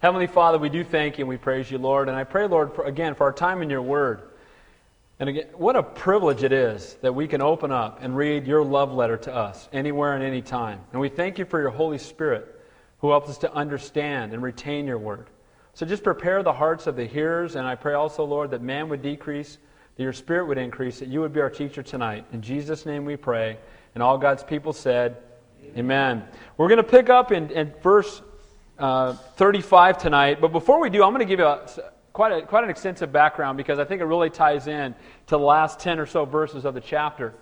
Heavenly Father, we do thank you and we praise you, Lord. And I pray, Lord, for, again, for our time in your word. And again, what a privilege it is that we can open up and read your love letter to us anywhere and any time. And we thank you for your Holy Spirit who helps us to understand and retain your word. So just prepare the hearts of the hearers. And I pray also, Lord, that man would decrease, that your spirit would increase, that you would be our teacher tonight. In Jesus' name we pray. And all God's people said, Amen. Amen. We're going to pick up in, in verse uh, 35 tonight. But before we do, I'm going to give you a, quite, a, quite an extensive background because I think it really ties in to the last 10 or so verses of the chapter.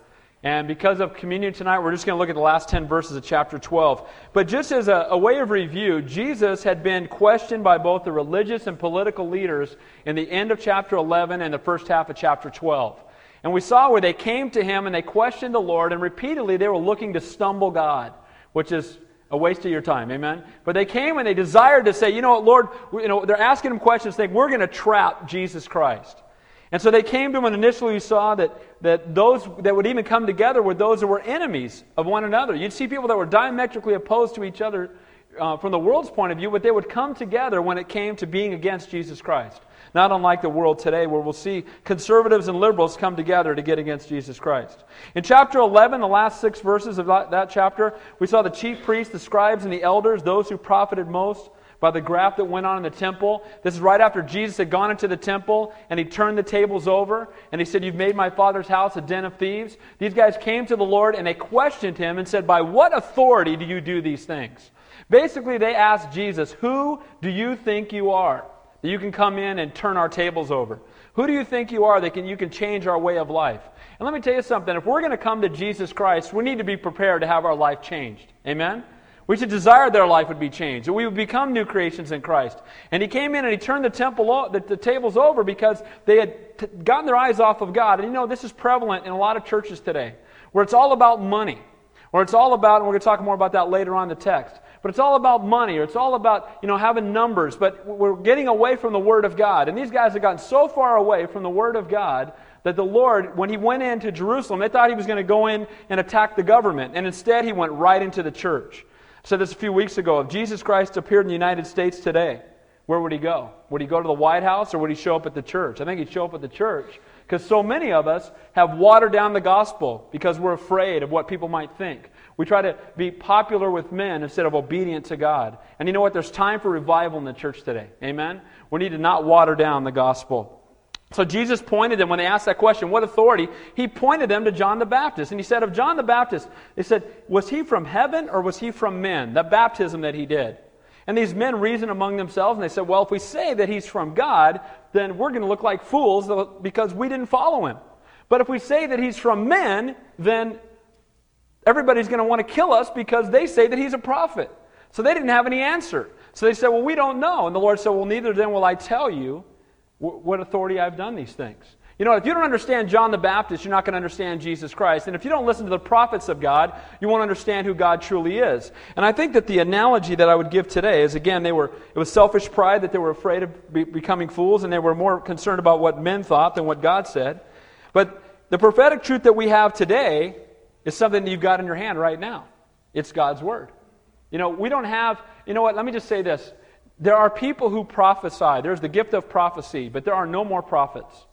And because of communion tonight, we're just going to look at the last 10 verses of chapter 12. But just as a, a, way of review, Jesus had been questioned by both the religious and political leaders in the end of chapter 11 and the first half of chapter 12. And we saw where they came to him and they questioned the Lord, and repeatedly they were looking to stumble God, which is a waste of your time. Amen? But they came and they desired to say, you know what, Lord, you know, they're asking him questions saying, we're going to trap Jesus Christ. And so they came to him, and initially we saw that, that those that would even come together were those that were enemies of one another. You'd see people that were diametrically opposed to each other uh, from the world's point of view, but they would come together when it came to being against Jesus Christ. Not unlike the world today, where we'll see conservatives and liberals come together to get against Jesus Christ. In chapter 11, the last six verses of that, chapter, we saw the chief priests, the scribes, and the elders, those who profited most by the graft that went on in the temple. This is right after Jesus had gone into the temple and he turned the tables over and he said, You've made my father's house a den of thieves. These guys came to the Lord and they questioned him and said, By what authority do you do these things? Basically, they asked Jesus, Who do you think you are? That you can come in and turn our tables over. Who do you think you are that can, you can change our way of life? And let me tell you something. If we're going to come to Jesus Christ, we need to be prepared to have our life changed. Amen? We should desire that our life would be changed, that we would become new creations in Christ. And he came in and he turned the temple, the, the tables over because they had t- gotten their eyes off of God. And you know, this is prevalent in a lot of churches today, where it's all about money, where it's all about, and we're going to talk more about that later on in the text. But it's all about money, or it's all about, you know, having numbers. But we're getting away from the Word of God. And these guys have gotten so far away from the Word of God that the Lord, when he went into Jerusalem, they thought he was going to go in and attack the government. And instead, he went right into the church. I said this a few weeks ago. If Jesus Christ appeared in the United States today, where would he go? Would he go to the White House or would he show up at the church? I think he'd show up at the church because so many of us have watered down the gospel because we're afraid of what people might think. We try to be popular with men instead of obedient to God. And you know what? There's time for revival in the church today. Amen? We need to not water down the gospel. So Jesus pointed them, when they asked that question, what authority? He pointed them to John the Baptist. And he said of John the Baptist, they said, was he from heaven or was he from men? The baptism that he did. And these men reasoned among themselves and they said, well, if we say that he's from God, then we're going to look like fools because we didn't follow him. But if we say that he's from men, then everybody's going to want to kill us because they say that he's a prophet. So they didn't have any answer. So they said, well, we don't know. And the Lord said, well, neither then will I tell you what authority I've done these things. You know, if you don't understand John the Baptist, you're not going to understand Jesus Christ. And if you don't listen to the prophets of God, you won't understand who God truly is. And I think that the analogy that I would give today is again, they were, it was selfish pride that they were afraid of be, becoming fools, and they were more concerned about what men thought than what God said. But the prophetic truth that we have today is something that you've got in your hand right now. It's God's Word. You know, we don't have, you know what, let me just say this. There are people who prophesy. There's the gift of prophecy, but there are no more prophets.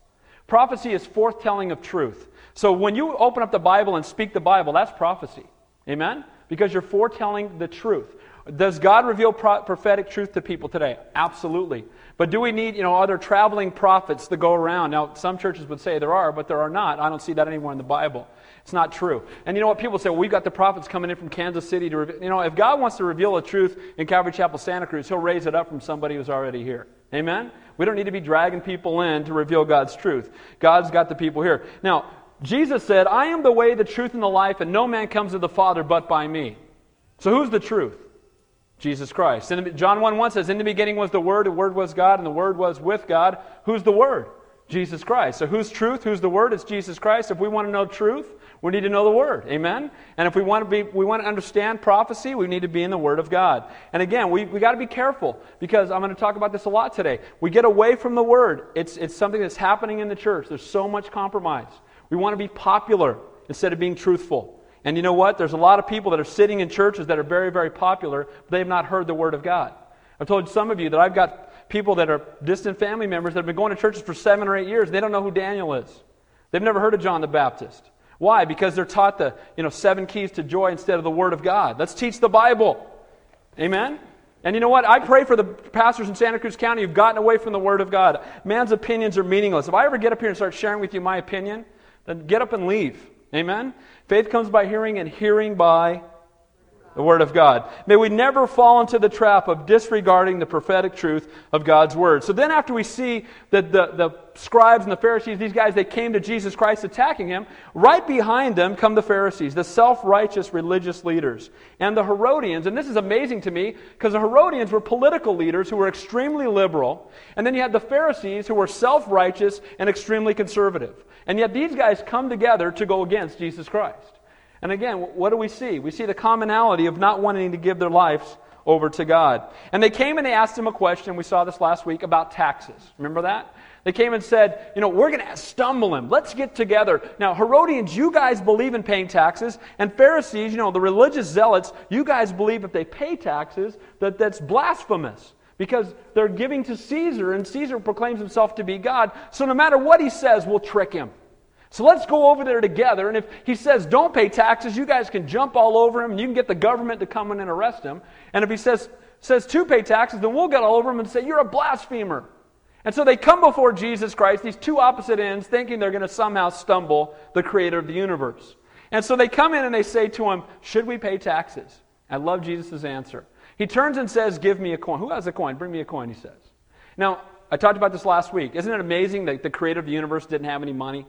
Prophecy is forthtelling of truth. So when you open up the Bible and speak the Bible, that's prophecy. Amen? Because you're foretelling the truth. Does God reveal pro- prophetic truth to people today? Absolutely. But do we need, you know, other traveling prophets to go around? Now, some churches would say there are, but there are not. I don't see that anywhere in the Bible. It's not true. And you know what? People say, well, we've got the prophets coming in from Kansas City to reveal. You know, if God wants to reveal a truth in Calvary Chapel, Santa Cruz, He'll raise it up from somebody who's already here. Amen? We don't need to be dragging people in to reveal God's truth. God's got the people here. Now, Jesus said, I am the way, the truth, and the life, and no man comes to the Father but by me. So who's the truth? Jesus Christ. John 1 1 says, In the beginning was the Word, the Word was God, and the Word was with God. Who's the Word? Jesus Christ. So who's truth? Who's the Word? It's Jesus Christ. If we want to know truth, we need to know the Word. Amen? And if we want to be, we want to understand prophecy, we need to be in the Word of God. And again, we, we got to be careful because I'm going to talk about this a lot today. We get away from the Word. It's, it's something that's happening in the church. There's so much compromise. We want to be popular instead of being truthful. And you know what? There's a lot of people that are sitting in churches that are very, very popular, but they have not heard the Word of God. I've told some of you that I've got people that are distant family members that have been going to churches for seven or eight years. They don't know who Daniel is. They've never heard of John the Baptist. Why? Because they're taught the you know, seven keys to joy instead of the Word of God. Let's teach the Bible. Amen? And you know what? I pray for the pastors in Santa Cruz County who've gotten away from the Word of God. Man's opinions are meaningless. If I ever get up here and start sharing with you my opinion, then get up and leave. Amen? Faith comes by hearing, and hearing by the Word of God. May we never fall into the trap of disregarding the prophetic truth of God's Word. So then, after we see that the, the scribes and the Pharisees, these guys, they came to Jesus Christ attacking him, right behind them come the Pharisees, the self righteous religious leaders, and the Herodians. And this is amazing to me because the Herodians were political leaders who were extremely liberal. And then you had the Pharisees who were self righteous and extremely conservative. And yet these guys come together to go against Jesus Christ. And again, what do we see? We see the commonality of not wanting to give their lives over to God. And they came and they asked him a question. We saw this last week about taxes. Remember that? They came and said, you know, we're going to stumble him. Let's get together. Now, Herodians, you guys believe in paying taxes. And Pharisees, you know, the religious zealots, you guys believe if they pay taxes, that that's blasphemous. Because they're giving to Caesar, and Caesar proclaims himself to be God. So no matter what he says, we'll trick him. So let's go over there together. And if he says, don't pay taxes, you guys can jump all over him and you can get the government to come in and arrest him. And if he says, says to pay taxes, then we'll get all over him and say, you're a blasphemer. And so they come before Jesus Christ, these two opposite ends, thinking they're going to somehow stumble the creator of the universe. And so they come in and they say to him, Should we pay taxes? I love Jesus' answer. He turns and says, Give me a coin. Who has a coin? Bring me a coin, he says. Now, I talked about this last week. Isn't it amazing that the creator of the universe didn't have any money?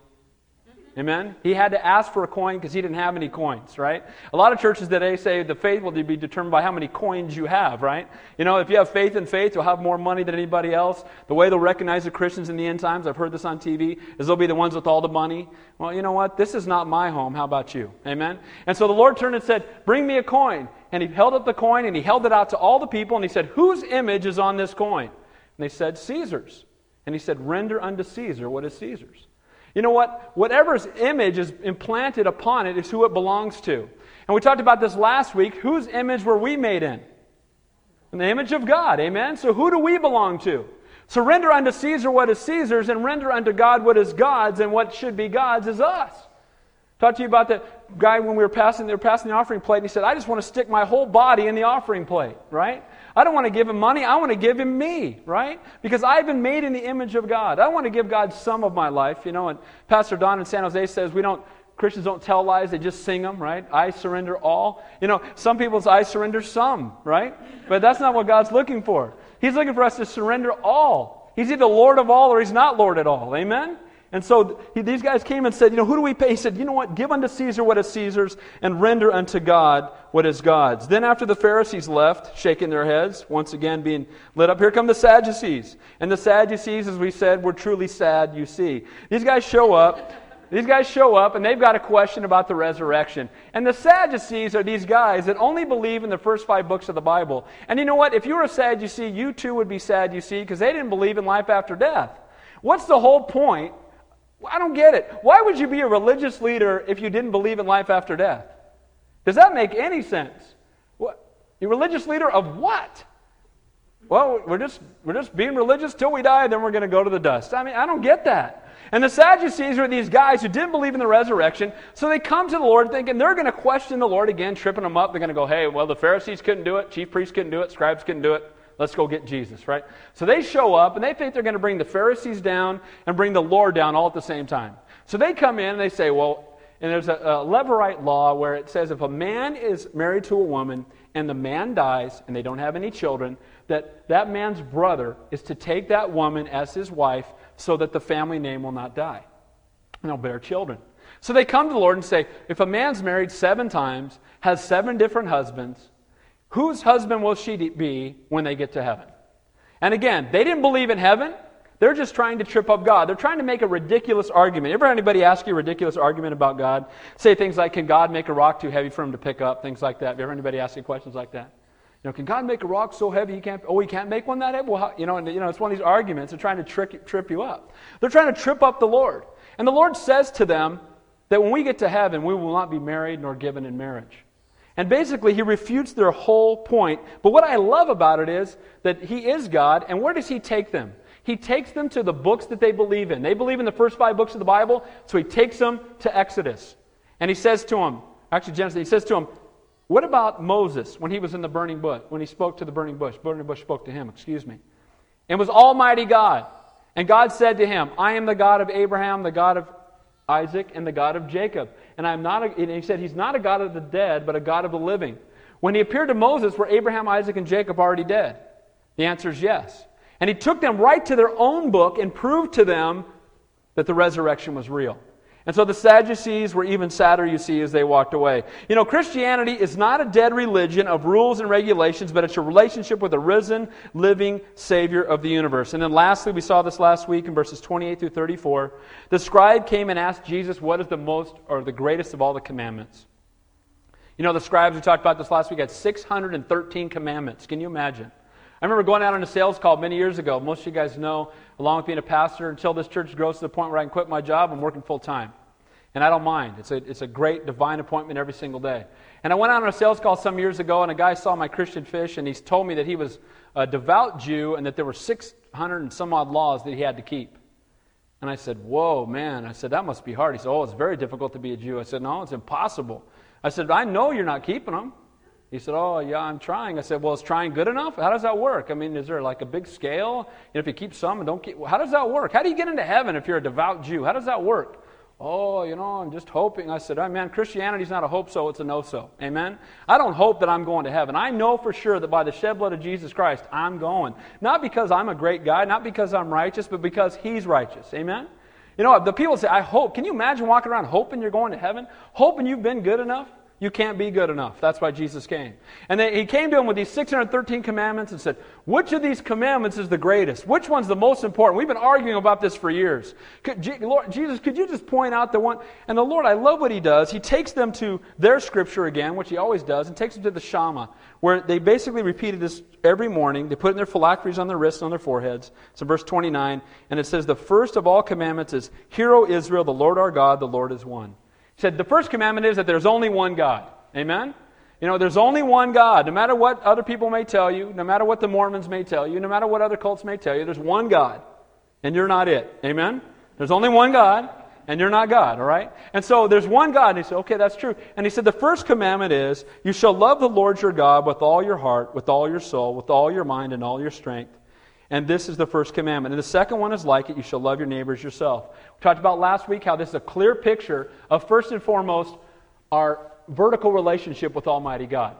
Amen? He had to ask for a coin because he didn't have any coins, right? A lot of churches today say the faith will be determined by how many coins you have, right? You know, if you have faith in faith, you'll have more money than anybody else. The way they'll recognize the Christians in the end times, I've heard this on TV, is they'll be the ones with all the money. Well, you know what? This is not my home. How about you? Amen? And so the Lord turned and said, Bring me a coin. And he held up the coin and he held it out to all the people and he said, Whose image is on this coin? And they said, Caesar's. And he said, Render unto Caesar what is Caesar's. You know what? Whatever's image is implanted upon it is who it belongs to. And we talked about this last week. Whose image were we made in? In the image of God. Amen? So who do we belong to? Surrender unto Caesar what is Caesar's, and render unto God what is God's, and what should be God's is us. Talked to you about the guy when we were passing, they were passing the offering plate, and he said, I just want to stick my whole body in the offering plate, right? I don't want to give him money. I want to give him me, right? Because I've been made in the image of God. I want to give God some of my life, you know. And Pastor Don in San Jose says we don't, Christians don't tell lies, they just sing them, right? I surrender all. You know, some people's I surrender some, right? But that's not what God's looking for. He's looking for us to surrender all. He's either Lord of all or he's not Lord at all. Amen? And so he, these guys came and said, You know, who do we pay? He said, You know what? Give unto Caesar what is Caesar's, and render unto God what is God's. Then, after the Pharisees left, shaking their heads, once again being lit up, here come the Sadducees. And the Sadducees, as we said, were truly sad, you see. These guys show up. These guys show up and they've got a question about the resurrection. And the Sadducees are these guys that only believe in the first five books of the Bible. And you know what? If you were a Sadducee, you too would be sad, you see, because they didn't believe in life after death. What's the whole point I don't get it. Why would you be a religious leader if you didn't believe in life after death? Does that make any sense? What? You religious leader of what? Well, we're just, we're just being religious till we die, then we're going to go to the dust. I mean, I don't get that. And the Sadducees are these guys who didn't believe in the resurrection, so they come to the Lord thinking they're going to question the Lord again, tripping them up. They're going to go, hey, well, the Pharisees couldn't do it, chief priests couldn't do it, scribes couldn't do it. Let's go get Jesus, right? So they show up and they think they're going to bring the Pharisees down and bring the Lord down all at the same time. So they come in and they say, well, and there's a, a Levirate law where it says if a man is married to a woman and the man dies and they don't have any children, that that man's brother is to take that woman as his wife so that the family name will not die. And they'll bear children. So they come to the Lord and say, if a man's married seven times, has seven different husbands, Whose husband will she be when they get to heaven? And again, they didn't believe in heaven. They're just trying to trip up God. They're trying to make a ridiculous argument. Ever anybody ask you a ridiculous argument about God? Say things like, "Can God make a rock too heavy for him to pick up?" Things like that. Have you ever anybody ask you questions like that? You know, can God make a rock so heavy he can't? Oh, he can't make one that heavy. Well, you know, and, you know, it's one of these arguments. They're trying to trick, trip you up. They're trying to trip up the Lord. And the Lord says to them that when we get to heaven, we will not be married nor given in marriage. And basically, he refutes their whole point. But what I love about it is that he is God, and where does he take them? He takes them to the books that they believe in. They believe in the first five books of the Bible, so he takes them to Exodus. And he says to them, actually, Genesis, he says to them, What about Moses when he was in the burning bush, when he spoke to the burning bush? Burning bush spoke to him, excuse me. And was Almighty God. And God said to him, I am the God of Abraham, the God of Isaac, and the God of Jacob. And I'm not a, and he said, He's not a God of the dead, but a God of the living. When he appeared to Moses, were Abraham, Isaac, and Jacob already dead? The answer is yes. And he took them right to their own book and proved to them that the resurrection was real. And so the Sadducees were even sadder, you see, as they walked away. You know, Christianity is not a dead religion of rules and regulations, but it's a relationship with a risen, living Savior of the universe. And then lastly, we saw this last week in verses 28 through 34. The scribe came and asked Jesus, What is the most or the greatest of all the commandments? You know, the scribes, we talked about this last week, had 613 commandments. Can you imagine? I remember going out on a sales call many years ago. Most of you guys know, along with being a pastor, until this church grows to the point where I can quit my job, I'm working full time. And I don't mind. It's a, it's a great divine appointment every single day. And I went out on a sales call some years ago, and a guy saw my Christian fish, and he told me that he was a devout Jew and that there were 600 and some odd laws that he had to keep. And I said, Whoa, man. I said, That must be hard. He said, Oh, it's very difficult to be a Jew. I said, No, it's impossible. I said, I know you're not keeping them. He said, Oh, yeah, I'm trying. I said, Well, is trying good enough? How does that work? I mean, is there like a big scale? If you keep some and don't keep, how does that work? How do you get into heaven if you're a devout Jew? How does that work? Oh, you know, I'm just hoping. I said, oh, man, Christianity's not a hope so, it's a no so. Amen? I don't hope that I'm going to heaven. I know for sure that by the shed blood of Jesus Christ, I'm going. Not because I'm a great guy, not because I'm righteous, but because He's righteous. Amen? You know, the people say, I hope. Can you imagine walking around hoping you're going to heaven? Hoping you've been good enough? You can't be good enough. That's why Jesus came. And they, he came to him with these 613 commandments and said, Which of these commandments is the greatest? Which one's the most important? We've been arguing about this for years. Could, Lord, Jesus, could you just point out the one? And the Lord, I love what he does. He takes them to their scripture again, which he always does, and takes them to the Shema, where they basically repeated this every morning. They put in their phylacteries on their wrists and on their foreheads. It's in verse 29. And it says, The first of all commandments is, Hear, O Israel, the Lord our God, the Lord is one. He said, the first commandment is that there's only one God. Amen? You know, there's only one God. No matter what other people may tell you, no matter what the Mormons may tell you, no matter what other cults may tell you, there's one God. And you're not it. Amen? There's only one God, and you're not God, all right? And so there's one God. And he said, okay, that's true. And he said, the first commandment is, you shall love the Lord your God with all your heart, with all your soul, with all your mind, and all your strength. And this is the first commandment. And the second one is like it you shall love your neighbors yourself. We talked about last week how this is a clear picture of, first and foremost, our vertical relationship with Almighty God.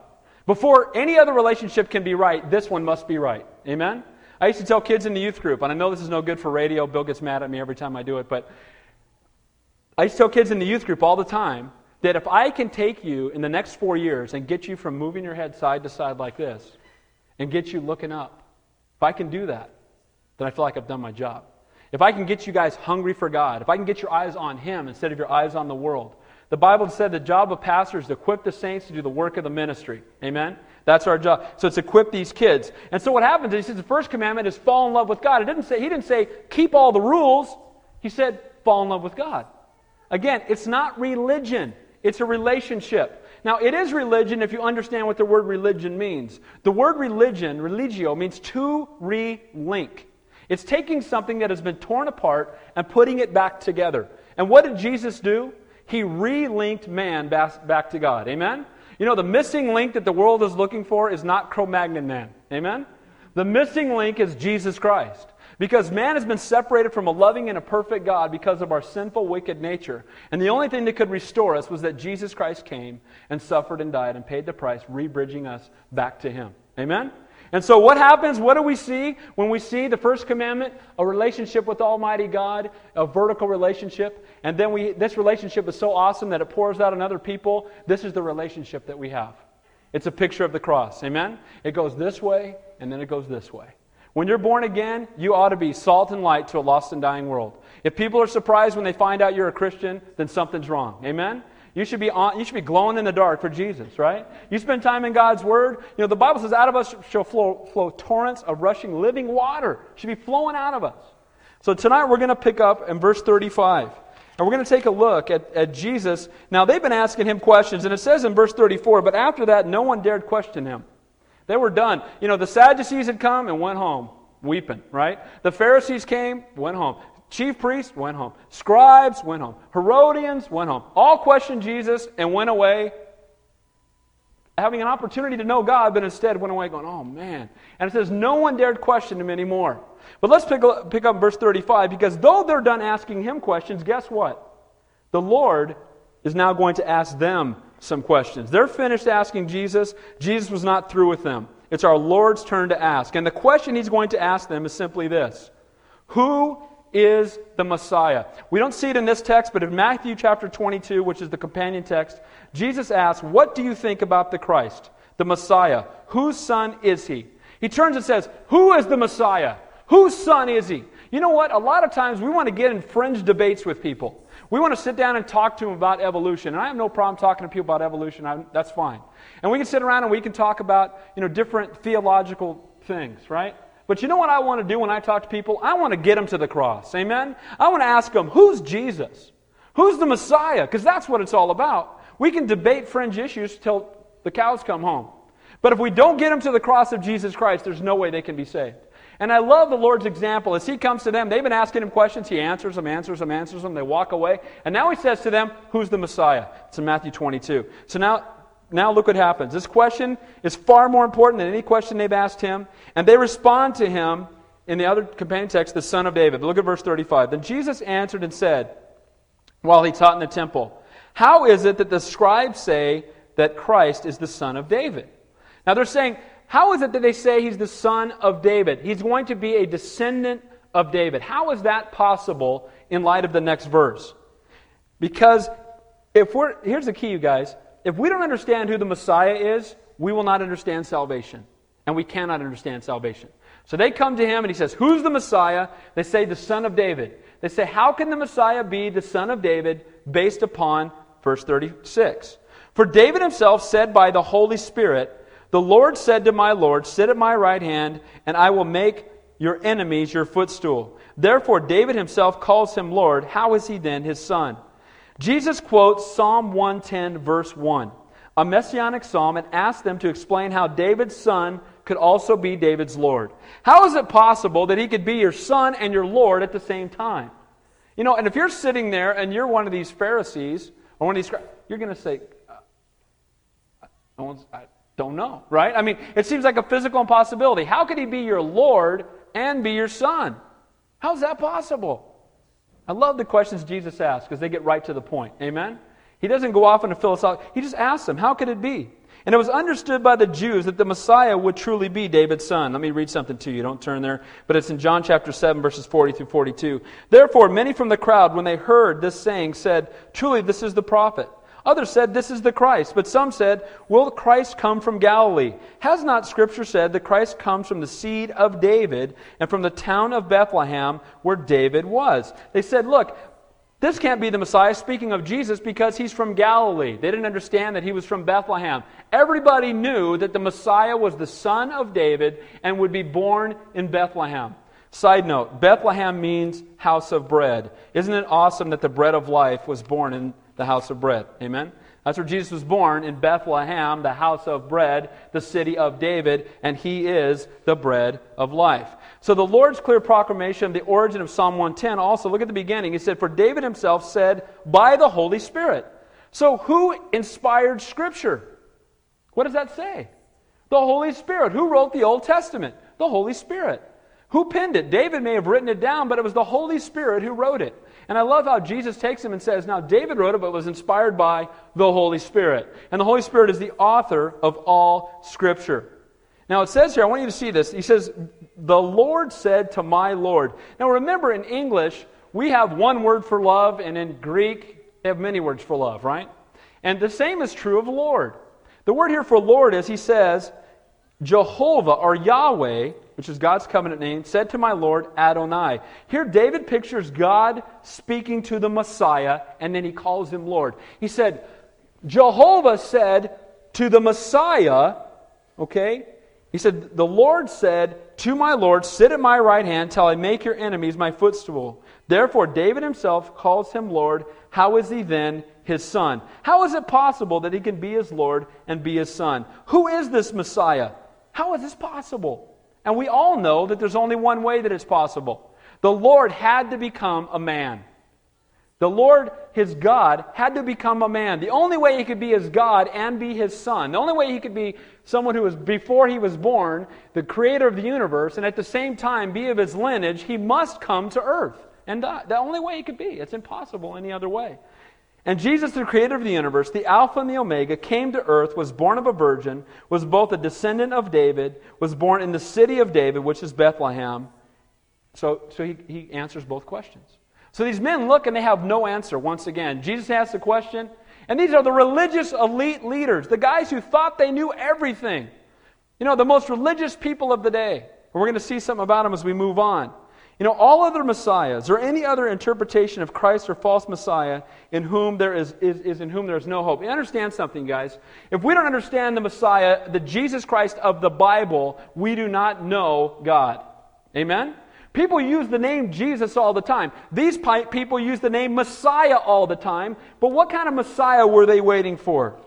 Before any other relationship can be right, this one must be right. Amen? I used to tell kids in the youth group, and I know this is no good for radio. Bill gets mad at me every time I do it, but I used to tell kids in the youth group all the time that if I can take you in the next four years and get you from moving your head side to side like this and get you looking up, if I can do that, then I feel like I've done my job. If I can get you guys hungry for God, if I can get your eyes on Him instead of your eyes on the world, the Bible said the job of pastors is to equip the saints to do the work of the ministry. Amen? That's our job. So it's equip these kids. And so what happens is he says the first commandment is fall in love with God. It didn't say, he didn't say keep all the rules. He said fall in love with God. Again, it's not religion. It's a relationship. Now, it is religion if you understand what the word religion means. The word religion, religio, means to re-link. It's taking something that has been torn apart and putting it back together. And what did Jesus do? He re-linked man back to God. Amen? You know, the missing link that the world is looking for is not Cro-Magnon man. Amen? The missing link is Jesus Christ. Because man has been separated from a loving and a perfect God because of our sinful, wicked nature. And the only thing that could restore us was that Jesus Christ came and suffered and died and paid the price, rebridging us back to Him. Amen? And so, what happens? What do we see when we see the first commandment? A relationship with Almighty God, a vertical relationship. And then we, this relationship is so awesome that it pours out on other people. This is the relationship that we have. It's a picture of the cross. Amen? It goes this way, and then it goes this way. When you're born again, you ought to be salt and light to a lost and dying world. If people are surprised when they find out you're a Christian, then something's wrong. Amen? You should be on, you should be glowing in the dark for Jesus, right? You spend time in God's Word. You know, the Bible says, out of us shall flow, flow torrents of rushing living water. Should be flowing out of us. So tonight we're going to pick up in verse 35. And we're going to take a look at, at Jesus. Now, they've been asking him questions, and it says in verse 34, but after that, no one dared question him. They were done. You know, the Sadducees had come and went home weeping, right? The Pharisees came, went home. Chief priests went home. Scribes went home. Herodians went home. All questioned Jesus and went away having an opportunity to know God, but instead went away going, oh man. And it says, no one dared question him anymore. But let's pick, pick up verse 35 because though they're done asking him questions, guess what? The Lord is now going to ask them some questions. They're finished asking Jesus. Jesus was not through with them. It's our Lord's turn to ask. And the question he's going to ask them is simply this Who is the Messiah? We don't see it in this text, but in Matthew chapter 22, which is the companion text, Jesus asks, What do you think about the Christ, the Messiah? Whose son is he? He turns and says, Who is the Messiah? Whose son is he? You know what? A lot of times we want to get in fringe debates with people. We want to sit down and talk to them about evolution. And I have no problem talking to people about evolution. I, that's fine. And we can sit around and we can talk about, you know, different theological things, right? But you know what I want to do when I talk to people? I want to get them to the cross. Amen? I want to ask them, who's Jesus? Who's the Messiah? Because that's what it's all about. We can debate fringe issues till the cows come home. But if we don't get them to the cross of Jesus Christ, there's no way they can be saved. And I love the Lord's example. As He comes to them, they've been asking Him questions. He answers them, answers them, answers them. They walk away. And now He says to them, Who's the Messiah? It's in Matthew 22. So now, now look what happens. This question is far more important than any question they've asked Him. And they respond to Him in the other companion text, the Son of David. Look at verse 35. Then Jesus answered and said, while he taught in the temple, How is it that the scribes say that Christ is the Son of David? Now they're saying, how is it that they say he's the son of David? He's going to be a descendant of David. How is that possible in light of the next verse? Because if we're, here's the key, you guys. If we don't understand who the Messiah is, we will not understand salvation. And we cannot understand salvation. So they come to him and he says, Who's the Messiah? They say, The son of David. They say, How can the Messiah be the son of David based upon verse 36? For David himself said by the Holy Spirit, the Lord said to my Lord, Sit at my right hand, and I will make your enemies your footstool. Therefore, David himself calls him Lord. How is he then his son? Jesus quotes Psalm 110, verse 1, a messianic psalm, and asks them to explain how David's son could also be David's Lord. How is it possible that he could be your son and your Lord at the same time? You know, and if you're sitting there and you're one of these Pharisees or one of these, you're going to say, uh, I, don't know, right? I mean, it seems like a physical impossibility. How could he be your Lord and be your son? How's that possible? I love the questions Jesus asks because they get right to the point. Amen? He doesn't go off into philosophy. He just asks them, How could it be? And it was understood by the Jews that the Messiah would truly be David's son. Let me read something to you. Don't turn there. But it's in John chapter 7, verses 40 through 42. Therefore, many from the crowd, when they heard this saying, said, Truly, this is the prophet. Others said, This is the Christ. But some said, Will Christ come from Galilee? Has not Scripture said that Christ comes from the seed of David and from the town of Bethlehem where David was? They said, Look, this can't be the Messiah, speaking of Jesus, because he's from Galilee. They didn't understand that he was from Bethlehem. Everybody knew that the Messiah was the son of David and would be born in Bethlehem. Side note Bethlehem means house of bread. Isn't it awesome that the bread of life was born in the house of bread. Amen? That's where Jesus was born in Bethlehem, the house of bread, the city of David, and he is the bread of life. So the Lord's clear proclamation of the origin of Psalm 110 also, look at the beginning. He said, For David himself said, by the Holy Spirit. So who inspired Scripture? What does that say? The Holy Spirit. Who wrote the Old Testament? The Holy Spirit. Who penned it? David may have written it down, but it was the Holy Spirit who wrote it. And I love how Jesus takes him and says, Now, David wrote it, but was inspired by the Holy Spirit. And the Holy Spirit is the author of all Scripture. Now, it says here, I want you to see this. He says, The Lord said to my Lord. Now, remember, in English, we have one word for love, and in Greek, they have many words for love, right? And the same is true of Lord. The word here for Lord is, he says, Jehovah or Yahweh which is God's covenant name, said to my Lord Adonai. Here, David pictures God speaking to the Messiah, and then he calls him Lord. He said, Jehovah said to the Messiah, okay? He said, The Lord said to my Lord, Sit at my right hand till I make your enemies my footstool. Therefore, David himself calls him Lord. How is he then his son? How is it possible that he can be his Lord and be his son? Who is this Messiah? How is this possible? And we all know that there's only one way that it's possible. The Lord had to become a man. The Lord, his God, had to become a man. The only way he could be his God and be his son, the only way he could be someone who was before he was born, the creator of the universe, and at the same time be of his lineage, he must come to earth and die. The only way he could be. It's impossible any other way. And Jesus, the creator of the universe, the Alpha and the Omega, came to earth, was born of a virgin, was both a descendant of David, was born in the city of David, which is Bethlehem. So, so he, he answers both questions. So these men look and they have no answer once again. Jesus asks the question, and these are the religious elite leaders, the guys who thought they knew everything. You know, the most religious people of the day. And we're going to see something about them as we move on. You know, all other messiahs or any other interpretation of Christ or false messiah in whom there is, is, is in whom there is no hope. You understand something, guys. If we don't understand the Messiah, the Jesus Christ of the Bible, we do not know God. Amen? People use the name Jesus all the time. These people use the name Messiah all the time. But what kind of Messiah were they waiting for?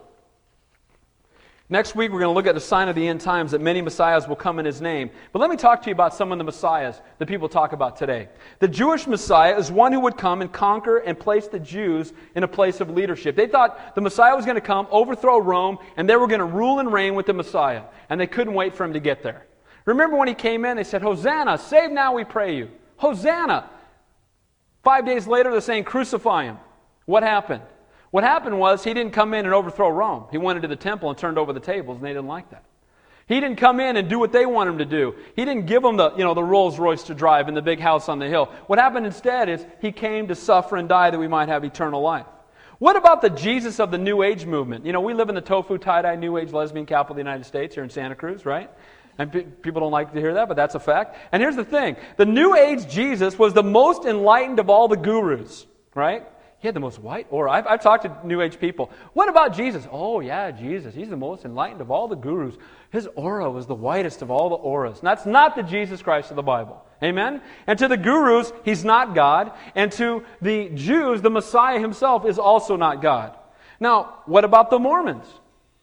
Next week, we're going to look at the sign of the end times that many messiahs will come in his name. But let me talk to you about some of the messiahs that people talk about today. The Jewish messiah is one who would come and conquer and place the Jews in a place of leadership. They thought the messiah was going to come, overthrow Rome, and they were going to rule and reign with the messiah. And they couldn't wait for him to get there. Remember when he came in, they said, Hosanna, save now, we pray you. Hosanna. Five days later, they're saying, crucify him. What happened? What happened was he didn't come in and overthrow Rome. He went into the temple and turned over the tables, and they didn't like that. He didn't come in and do what they want him to do. He didn't give them the, you know, the Rolls Royce to drive and the big house on the hill. What happened instead is he came to suffer and die that we might have eternal life. What about the Jesus of the New Age movement? You know, we live in the tofu tie-dye New Age lesbian capital of the United States here in Santa Cruz, right? And pe- people don't like to hear that, but that's a fact. And here's the thing the New Age Jesus was the most enlightened of all the gurus, right? He had the most white aura. I've, I've, talked to New Age people. What about Jesus? Oh, yeah, Jesus. He's the most enlightened of all the gurus. His aura was the whitest of all the auras. And that's not the Jesus Christ of the Bible. Amen? And to the gurus, he's not God. And to the Jews, the Messiah himself is also not God. Now, what about the Mormons?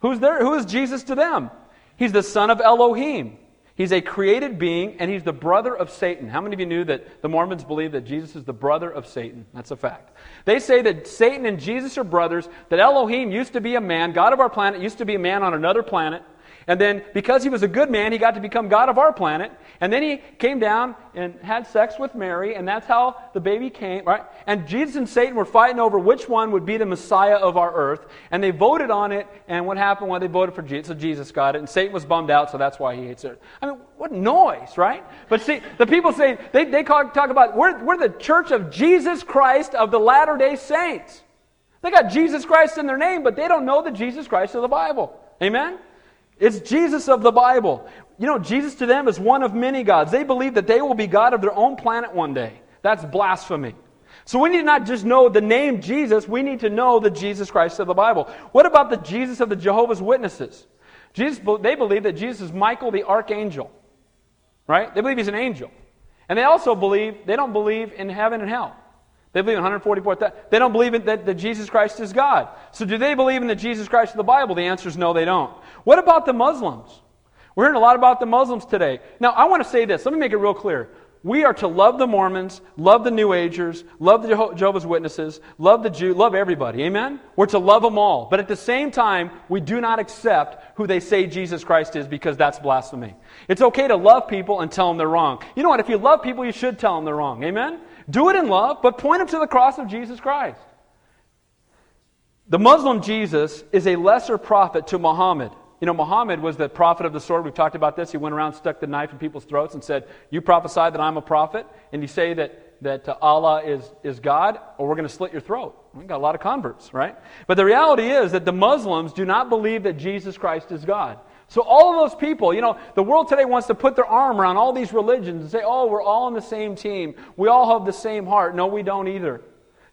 Who's there? Who is Jesus to them? He's the son of Elohim. He's a created being, and he's the brother of Satan. How many of you knew that the Mormons believe that Jesus is the brother of Satan? That's a fact. They say that Satan and Jesus are brothers, that Elohim used to be a man, God of our planet, used to be a man on another planet, and then, because he was a good man, he got to become God of our planet. And then he came down and had sex with Mary, and that's how the baby came, right? And Jesus and Satan were fighting over which one would be the Messiah of our earth. And they voted on it, and what happened? Well, they voted for Jesus, so Jesus got it, and Satan was bummed out, so that's why he hates it. I mean, what noise, right? But see, the people say, they, they talk about, we're, we're the church of Jesus Christ of the Latter day Saints. They got Jesus Christ in their name, but they don't know the Jesus Christ of the Bible. Amen? It's Jesus of the Bible. You know, Jesus to them is one of many gods. They believe that they will be God of their own planet one day. That's blasphemy. So we need to not just know the name Jesus, we need to know the Jesus Christ of the Bible. What about the Jesus of the Jehovah's Witnesses? Jesus, they believe that Jesus is Michael the archangel. Right? They believe he's an angel. And they also believe, they don't believe in heaven and hell. They believe in 144,000. They don't believe that, that Jesus Christ is God. So do they believe in the Jesus Christ of the Bible? The answer is no, they don't. What about the Muslims? We're hearing a lot about the Muslims today. Now, I want to say this. Let me make it real clear. We are to love the Mormons, love the New Agers, love the Jehovah's Witnesses, love the Jew, love everybody. Amen? We're to love them all. But at the same time, we do not accept who they say Jesus Christ is because that's blasphemy. It's okay to love people and tell them they're wrong. You know what? If you love people, you should tell them they're wrong. Amen? Do it in love, but point them to the cross of Jesus Christ. The Muslim Jesus is a lesser prophet to Muhammad. You know, Muhammad was the prophet of the sword. We've talked about this. He went around, stuck the knife in people's throats, and said, You prophesy that I'm a prophet, and you say that, that uh, Allah is, is God, or we're going to slit your throat. We've got a lot of converts, right? But the reality is that the Muslims do not believe that Jesus Christ is God. So all of those people, you know, the world today wants to put their arm around all these religions and say, oh, we're all on the same team. We all have the same heart. No, we don't either.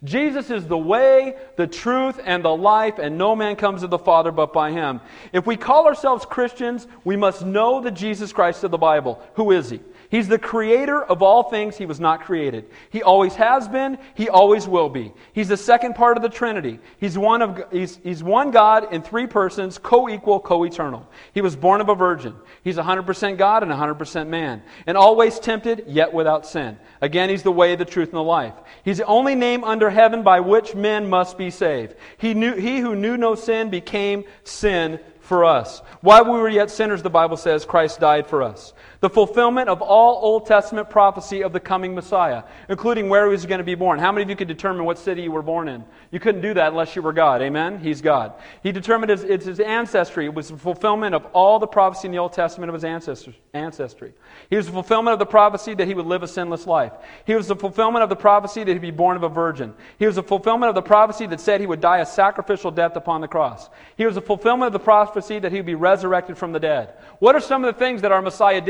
Jesus is the way, the truth, and the life, and no man comes to the Father but by him. If we call ourselves Christians, we must know the Jesus Christ of the Bible. Who is he? He's the creator of all things. He was not created. He always has been. He always will be. He's the second part of the Trinity. He's one, of, he's, he's one God in three persons, co equal, co eternal. He was born of a virgin. He's 100% God and 100% man. And always tempted, yet without sin. Again, He's the way, the truth, and the life. He's the only name under heaven by which men must be saved. He, knew, he who knew no sin became sin for us. While we were yet sinners, the Bible says, Christ died for us the fulfillment of all Old Testament prophecy of the coming Messiah, including where he was going to be born. How many of you could determine what city you were born in? You couldn't do that unless you were God. Amen? He's God. He determined his, it's his ancestry. It was the fulfillment of all the prophecy in the Old Testament of his ancestry. He was the fulfillment of the prophecy that he would live a sinless life. He was the fulfillment of the prophecy that he'd be born of a virgin. He was the fulfillment of the prophecy that said he would die a sacrificial death upon the cross. He was the fulfillment of the prophecy that he would be resurrected from the dead. What are some of the things that our Messiah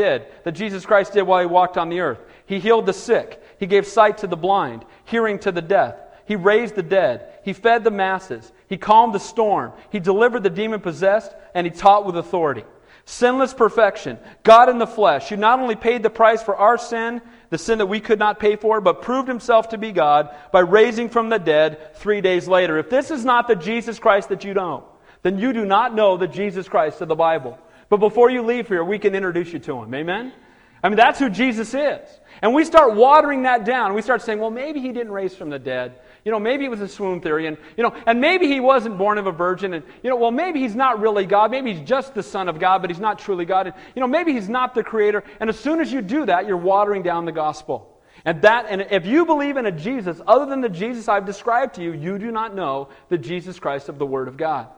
that Jesus Christ did while he walked on the earth. He healed the sick. He gave sight to the blind, hearing to the deaf. He raised the dead. He fed the masses. He calmed the storm. He delivered the demon possessed, and he taught with authority. Sinless perfection, God in the flesh, who not only paid the price for our sin, the sin that we could not pay for, but proved himself to be God by raising from the dead three days later. If this is not the Jesus Christ that you know, then you do not know the Jesus Christ of the Bible. But before you leave here, we can introduce you to him. Amen? I mean, that's who Jesus is. And we start watering that down. We start saying, well, maybe he didn't raise from the dead. You know, maybe it was a swoon theory. And, you know, and maybe he wasn't born of a virgin. And, you know, well, maybe he's not really God. Maybe he's just the Son of God, but he's not truly God. And, you know, maybe he's not the Creator. And as soon as you do that, you're watering down the gospel. And that, and if you believe in a Jesus other than the Jesus I've described to you, you do not know the Jesus Christ of the Word of God.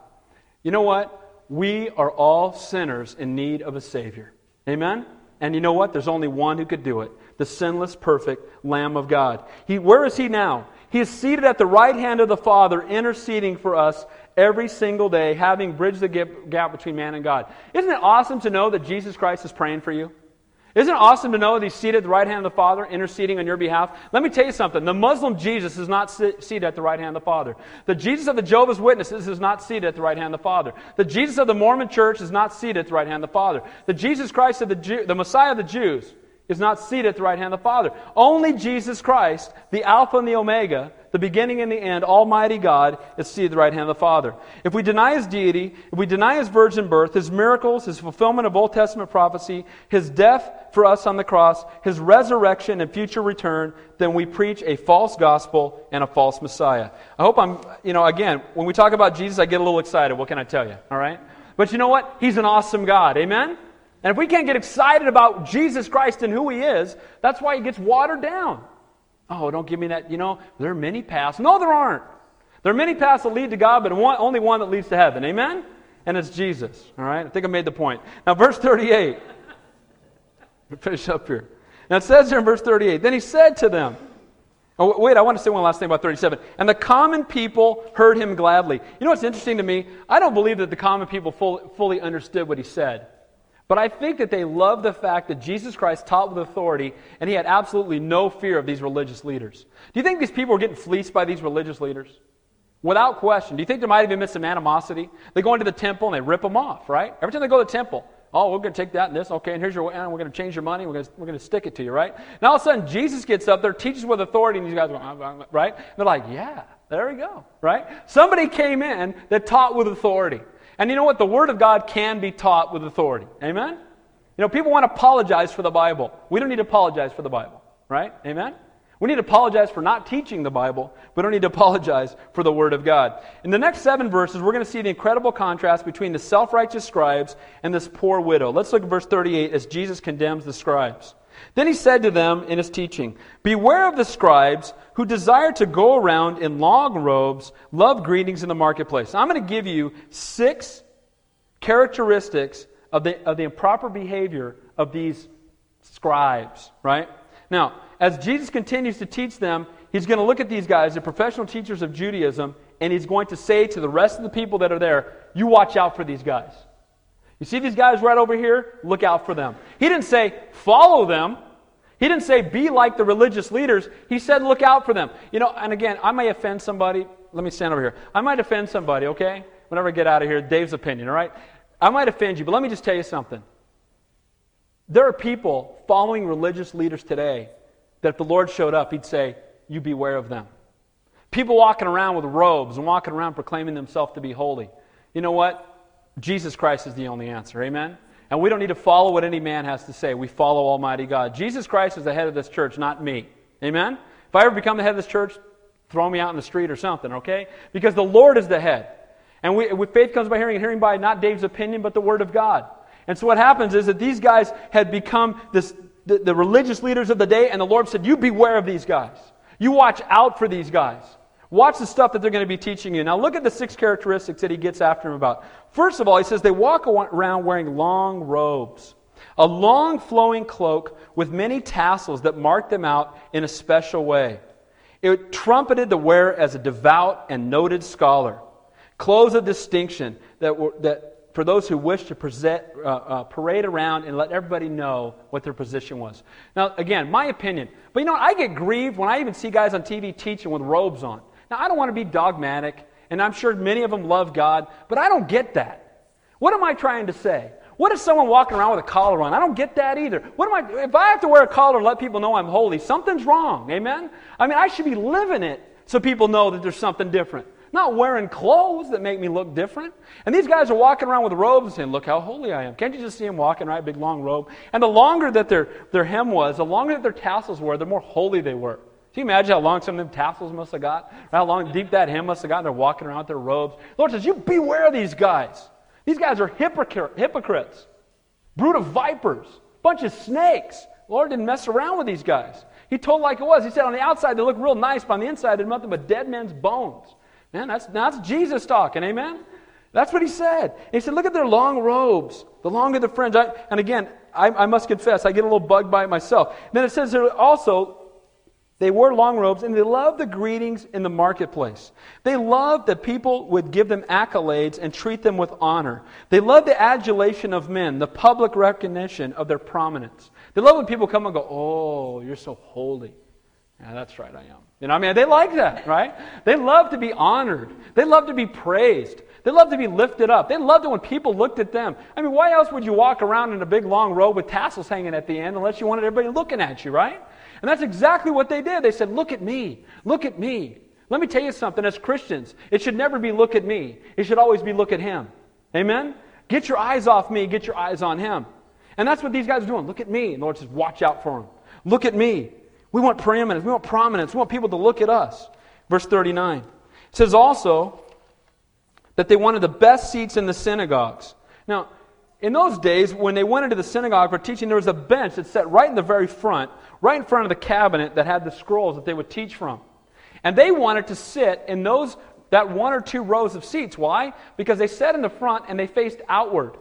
You know what? We are all sinners in need of a Savior. Amen? And you know what? There's only one who could do it the sinless, perfect Lamb of God. He, where is He now? He is seated at the right hand of the Father, interceding for us every single day, having bridged the gap between man and God. Isn't it awesome to know that Jesus Christ is praying for you? Isn't it awesome to know that he's seated at the right hand of the Father, interceding on your behalf? Let me tell you something. The Muslim Jesus is not seated at the right hand of the Father. The Jesus of the Jehovah's Witnesses is not seated at the right hand of the Father. The Jesus of the Mormon Church is not seated at the right hand of the Father. The Jesus Christ of the, Jew, the Messiah of the Jews is not seated at the right hand of the Father. Only Jesus Christ, the Alpha and the Omega, the beginning and the end, Almighty God, is seated at the right hand of the Father. If we deny his deity, if we deny his virgin birth, his miracles, his fulfillment of Old Testament prophecy, his death for us on the cross, his resurrection and future return, then we preach a false gospel and a false Messiah. I hope I'm, you know, again, when we talk about Jesus, I get a little excited. What can I tell you? All right? But you know what? He's an awesome God. Amen? And if we can't get excited about Jesus Christ and who he is, that's why he gets watered down. Oh, don't give me that. You know, there are many paths. No, there aren't. There are many paths that lead to God, but one, only one that leads to heaven. Amen? And it's Jesus. All right? I think I made the point. Now, verse 38. finish up here. Now, it says here in verse 38 Then he said to them, Oh, wait, I want to say one last thing about 37. And the common people heard him gladly. You know what's interesting to me? I don't believe that the common people full, fully understood what he said. But I think that they loved the fact that Jesus Christ taught with authority and he had absolutely no fear of these religious leaders. Do you think these people were getting fleeced by these religious leaders? Without question. Do you think there might have been some animosity? They go into the temple and they rip them off, right? Every time they go to the temple, oh, we're going to take that and this, okay, and here's your, and we're going to change your money, we're going to, we're going to stick it to you, right? Now all of a sudden Jesus gets up there, teaches with authority, and these guys go, uh, uh, uh, right? And they're like, yeah, there we go, right? Somebody came in that taught with authority. And you know what? The Word of God can be taught with authority. Amen? You know, people want to apologize for the Bible. We don't need to apologize for the Bible, right? Amen? We need to apologize for not teaching the Bible. We don't need to apologize for the Word of God. In the next seven verses, we're going to see the incredible contrast between the self righteous scribes and this poor widow. Let's look at verse 38 as Jesus condemns the scribes. Then he said to them in his teaching, Beware of the scribes who desire to go around in long robes, love greetings in the marketplace. I'm going to give you six characteristics of the, of the improper behavior of these scribes, right? Now, as Jesus continues to teach them, he's going to look at these guys, the professional teachers of Judaism, and he's going to say to the rest of the people that are there, You watch out for these guys. You see these guys right over here? Look out for them. He didn't say, Follow them. He didn't say be like the religious leaders. He said look out for them. You know, and again, I may offend somebody. Let me stand over here. I might offend somebody, okay? Whenever I get out of here, Dave's opinion, all right? I might offend you, but let me just tell you something. There are people following religious leaders today that if the Lord showed up, He'd say, You beware of them. People walking around with robes and walking around proclaiming themselves to be holy. You know what? Jesus Christ is the only answer. Amen? And we don't need to follow what any man has to say. We follow Almighty God. Jesus Christ is the head of this church, not me. Amen? If I ever become the head of this church, throw me out in the street or something, okay? Because the Lord is the head. And we, faith comes by hearing, and hearing by not Dave's opinion, but the Word of God. And so what happens is that these guys had become this, the, the religious leaders of the day, and the Lord said, You beware of these guys. You watch out for these guys. Watch the stuff that they're going to be teaching you. Now, look at the six characteristics that he gets after him about. First of all, he says they walk around wearing long robes, a long flowing cloak with many tassels that mark them out in a special way. It trumpeted the wearer as a devout and noted scholar. Clothes of distinction that, were, that for those who wish to present, uh, uh, parade around and let everybody know what their position was. Now, again, my opinion. But you know, I get grieved when I even see guys on TV teaching with robes on. Now, I don't want to be dogmatic, and I'm sure many of them love God, but I don't get that. What am I trying to say? What is someone walking around with a collar on? I don't get that either. What am I, if I have to wear a collar to let people know I'm holy, something's wrong. Amen? I mean, I should be living it so people know that there's something different. Not wearing clothes that make me look different. And these guys are walking around with robes and saying, Look how holy I am. Can't you just see them walking, right? Big long robe. And the longer that their, their hem was, the longer that their tassels were, the more holy they were. Can you imagine how long some of them tassels must have got? How long deep that hem must have got? They're walking around with their robes. The Lord says, You beware of these guys. These guys are hypocrites, brood of vipers, bunch of snakes. The Lord didn't mess around with these guys. He told like it was. He said on the outside they look real nice, but on the inside they're nothing but dead men's bones. Man, that's, that's Jesus talking, amen? That's what he said. And he said, Look at their long robes, the longer the fringe. I, and again, I, I, must confess, I get a little bugged by it myself. And then it says there also, they wore long robes and they loved the greetings in the marketplace. They loved that people would give them accolades and treat them with honor. They loved the adulation of men, the public recognition of their prominence. They love when people come and go, Oh, you're so holy. Yeah, that's right, I am. You know, what I mean, they like that, right? They love to be honored. They love to be praised. They love to be lifted up. They loved it when people looked at them. I mean, why else would you walk around in a big long robe with tassels hanging at the end unless you wanted everybody looking at you, right? And that's exactly what they did. They said, Look at me. Look at me. Let me tell you something. As Christians, it should never be look at me. It should always be look at Him. Amen? Get your eyes off me. Get your eyes on Him. And that's what these guys are doing. Look at me. And the Lord says, Watch out for Him. Look at me. We want preeminence. We want prominence. We want people to look at us. Verse 39. It says also that they wanted the best seats in the synagogues. Now, in those days, when they went into the synagogue for teaching, there was a bench that sat right in the very front, right in front of the cabinet that had the scrolls that they would teach from. And they wanted to sit in those that one or two rows of seats. Why? Because they sat in the front and they faced outward.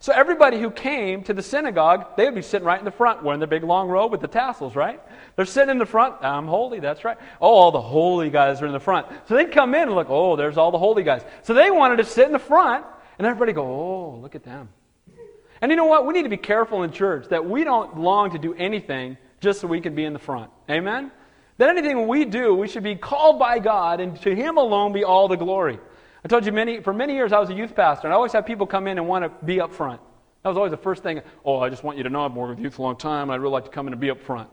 So everybody who came to the synagogue, they would be sitting right in the front, wearing the big long robe with the tassels, right? They're sitting in the front. I'm holy, that's right. Oh, all the holy guys are in the front. So they'd come in and look, oh, there's all the holy guys. So they wanted to sit in the front, and everybody go, oh, look at them. And you know what? We need to be careful in church that we don't long to do anything just so we can be in the front. Amen? That anything we do, we should be called by God, and to Him alone be all the glory. I told you many, for many years I was a youth pastor, and I always had people come in and want to be up front. That was always the first thing. Oh, I just want you to know I've been with youth a long time, and I'd really like to come in and be up front.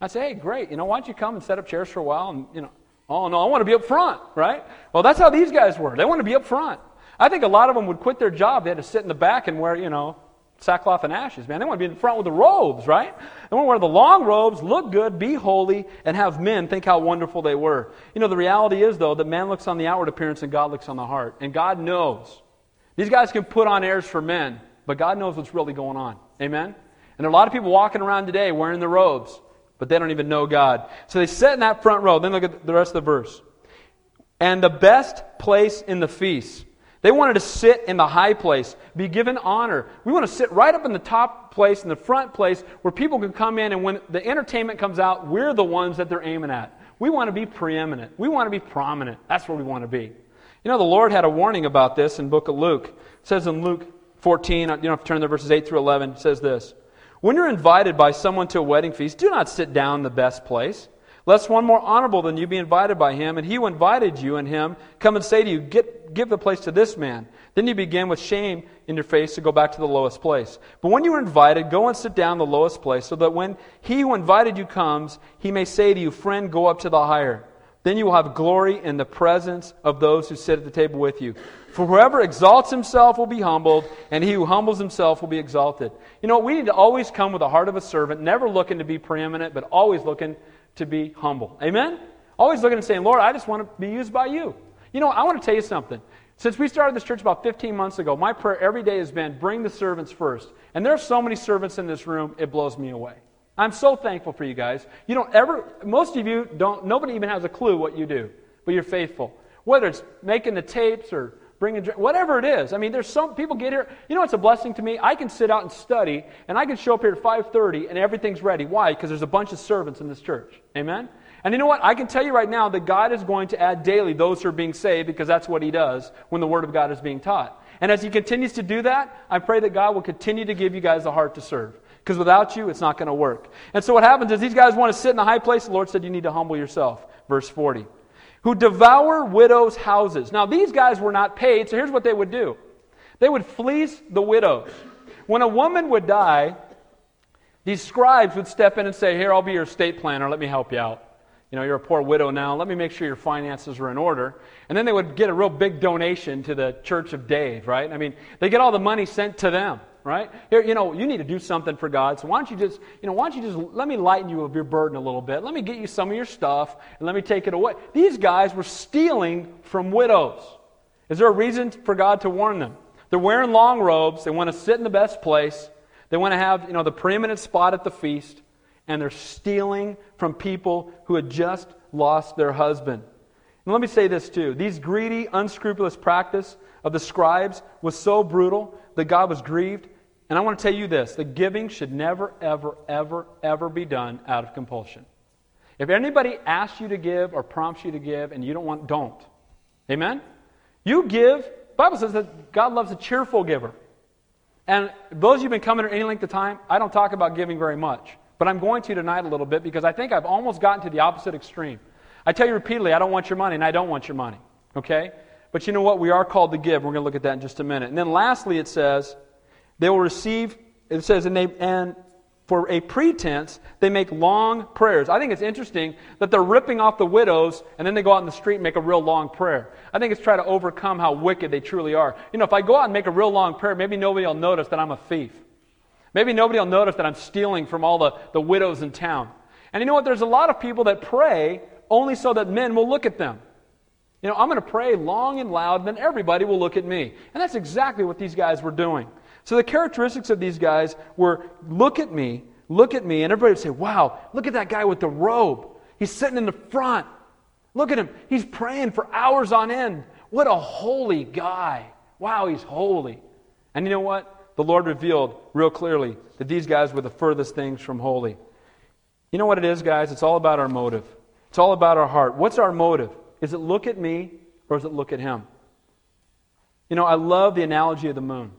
I say, hey, great. You know, why don't you come and set up chairs for a while? And, you know, oh, no, I want to be up front, right? Well, that's how these guys were. They want to be up front. I think a lot of them would quit their job. They had to sit in the back and wear, you know, sackcloth and ashes, man. They want to be in front with the robes, right? They want to wear the long robes, look good, be holy, and have men think how wonderful they were. You know, the reality is, though, that man looks on the outward appearance and God looks on the heart. And God knows. These guys can put on airs for men, but God knows what's really going on. Amen? And there are a lot of people walking around today wearing the robes but they don't even know God. So they sit in that front row. Then look at the rest of the verse. And the best place in the feast. They wanted to sit in the high place, be given honor. We want to sit right up in the top place, in the front place, where people can come in, and when the entertainment comes out, we're the ones that they're aiming at. We want to be preeminent. We want to be prominent. That's where we want to be. You know, the Lord had a warning about this in book of Luke. It says in Luke 14, you to turn there, verses 8 through 11, it says this. When you're invited by someone to a wedding feast, do not sit down in the best place, lest one more honorable than you be invited by him, and he who invited you and him come and say to you, Get, Give the place to this man. Then you begin with shame in your face to go back to the lowest place. But when you are invited, go and sit down the lowest place, so that when he who invited you comes, he may say to you, Friend, go up to the higher. Then you will have glory in the presence of those who sit at the table with you. For whoever exalts himself will be humbled, and he who humbles himself will be exalted. You know, we need to always come with the heart of a servant, never looking to be preeminent, but always looking to be humble. Amen? Always looking and saying, Lord, I just want to be used by you. You know, I want to tell you something. Since we started this church about 15 months ago, my prayer every day has been bring the servants first. And there are so many servants in this room, it blows me away. I'm so thankful for you guys. You don't ever, most of you don't, nobody even has a clue what you do, but you're faithful. Whether it's making the tapes or bringing, whatever it is. I mean, there's some people get here. You know, it's a blessing to me. I can sit out and study, and I can show up here at 5:30, and everything's ready. Why? Because there's a bunch of servants in this church. Amen. And you know what? I can tell you right now that God is going to add daily those who are being saved because that's what He does when the Word of God is being taught. And as He continues to do that, I pray that God will continue to give you guys a heart to serve. Because without you, it's not going to work. And so what happens is these guys want to sit in the high place. The Lord said, You need to humble yourself. Verse 40. Who devour widows' houses. Now, these guys were not paid, so here's what they would do they would fleece the widows. When a woman would die, these scribes would step in and say, Here, I'll be your estate planner. Let me help you out. You know, you're a poor widow now. Let me make sure your finances are in order. And then they would get a real big donation to the Church of Dave, right? I mean, they get all the money sent to them right? Here, you know, you need to do something for God. So why don't you just, you know, why don't you just let me lighten you of your burden a little bit? Let me get you some of your stuff and let me take it away. These guys were stealing from widows. Is there a reason for God to warn them? They're wearing long robes. They want to sit in the best place. They want to have, you know, the preeminent spot at the feast. And they're stealing from people who had just lost their husband. And let me say this too. These greedy, unscrupulous practice of the scribes was so brutal that God was grieved and I want to tell you this the giving should never, ever, ever, ever be done out of compulsion. If anybody asks you to give or prompts you to give and you don't want, don't. Amen? You give. Bible says that God loves a cheerful giver. And those of you have been coming here any length of time, I don't talk about giving very much. But I'm going to tonight a little bit because I think I've almost gotten to the opposite extreme. I tell you repeatedly, I don't want your money, and I don't want your money. Okay? But you know what? We are called to give. We're going to look at that in just a minute. And then lastly, it says, they will receive, it says, and, they, and for a pretense, they make long prayers. I think it's interesting that they're ripping off the widows and then they go out in the street and make a real long prayer. I think it's trying to overcome how wicked they truly are. You know, if I go out and make a real long prayer, maybe nobody will notice that I'm a thief. Maybe nobody will notice that I'm stealing from all the, the widows in town. And you know what? There's a lot of people that pray only so that men will look at them. You know, I'm going to pray long and loud, and then everybody will look at me. And that's exactly what these guys were doing. So the characteristics of these guys were look at me, look at me, and everybody would say, wow, look at that guy with the robe. He's sitting in the front. Look at him. He's praying for hours on end. What a holy guy. Wow, he's holy. And you know what? The Lord revealed real clearly that these guys were the furthest things from holy. You know what it is, guys? It's all about our motive. It's all about our heart. What's our motive? Is it look at me or is it look at him? You know, I love the analogy of the moon.